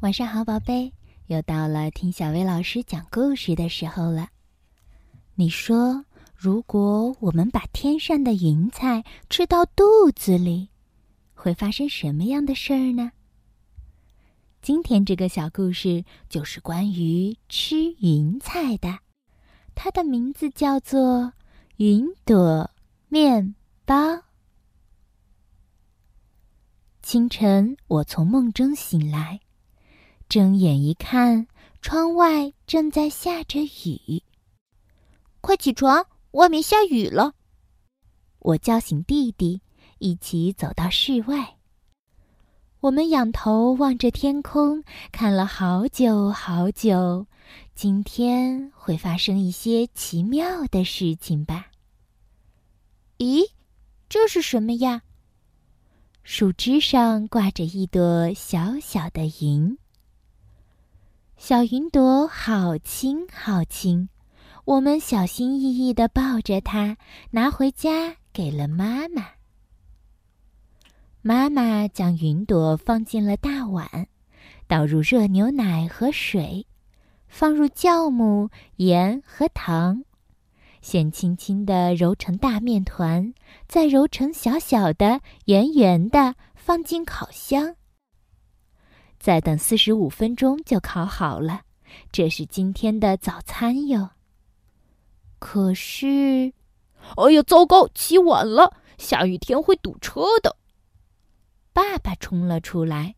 晚上好，宝贝，又到了听小薇老师讲故事的时候了。你说，如果我们把天上的云彩吃到肚子里，会发生什么样的事儿呢？今天这个小故事就是关于吃云彩的，它的名字叫做《云朵面包》。清晨，我从梦中醒来。睁眼一看，窗外正在下着雨。快起床，外面下雨了！我叫醒弟弟，一起走到室外。我们仰头望着天空，看了好久好久。今天会发生一些奇妙的事情吧？咦，这是什么呀？树枝上挂着一朵小小的云。小云朵好轻好轻，我们小心翼翼地抱着它，拿回家给了妈妈。妈妈将云朵放进了大碗，倒入热牛奶和水，放入酵母、盐和糖，先轻轻地揉成大面团，再揉成小小的、圆圆的，放进烤箱。再等四十五分钟就烤好了，这是今天的早餐哟。可是，哎呀，糟糕，起晚了，下雨天会堵车的。爸爸冲了出来，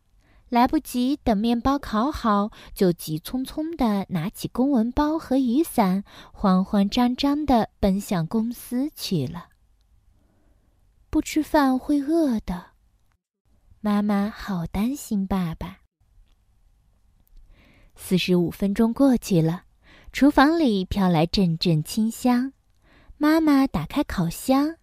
来不及等面包烤好，就急匆匆地拿起公文包和雨伞，慌慌张张地奔向公司去了。不吃饭会饿的，妈妈好担心爸爸。四十五分钟过去了，厨房里飘来阵阵清香。妈妈打开烤箱，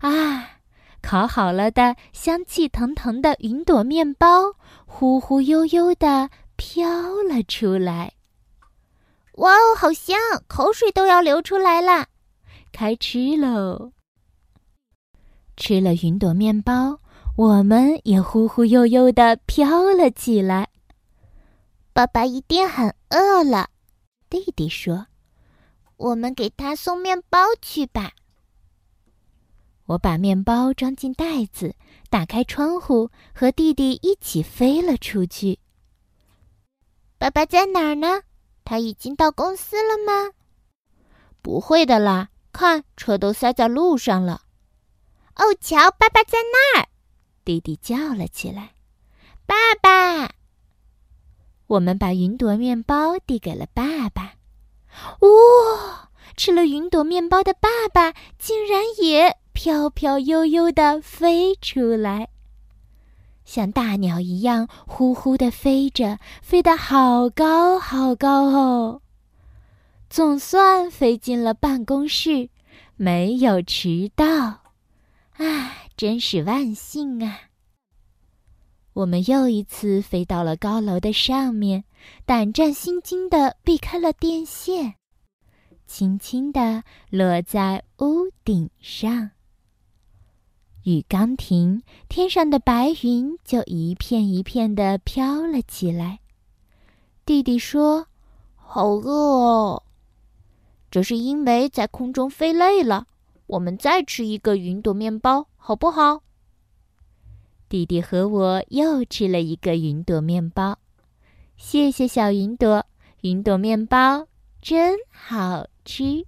啊，烤好了的香气腾腾的云朵面包忽忽悠悠的飘了出来。哇哦，好香，口水都要流出来了！开吃喽！吃了云朵面包，我们也忽忽悠悠的飘了起来。爸爸一定很饿了，弟弟说：“我们给他送面包去吧。”我把面包装进袋子，打开窗户，和弟弟一起飞了出去。爸爸在哪儿呢？他已经到公司了吗？不会的啦，看车都塞在路上了。哦，瞧，爸爸在那儿！弟弟叫了起来：“爸爸！”我们把云朵面包递给了爸爸。哇！吃了云朵面包的爸爸竟然也飘飘悠悠的飞出来，像大鸟一样呼呼的飞着，飞得好高好高哦！总算飞进了办公室，没有迟到，啊，真是万幸啊！我们又一次飞到了高楼的上面，胆战心惊地避开了电线，轻轻地落在屋顶上。雨刚停，天上的白云就一片一片地飘了起来。弟弟说：“好饿哦。”这是因为在空中飞累了。我们再吃一个云朵面包，好不好？弟弟和我又吃了一个云朵面包，谢谢小云朵，云朵面包真好吃。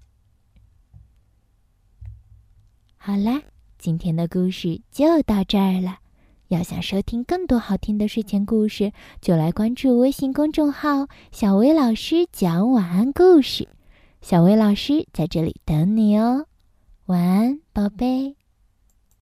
好啦，今天的故事就到这儿了。要想收听更多好听的睡前故事，就来关注微信公众号“小薇老师讲晚安故事”。小薇老师在这里等你哦，晚安，宝贝。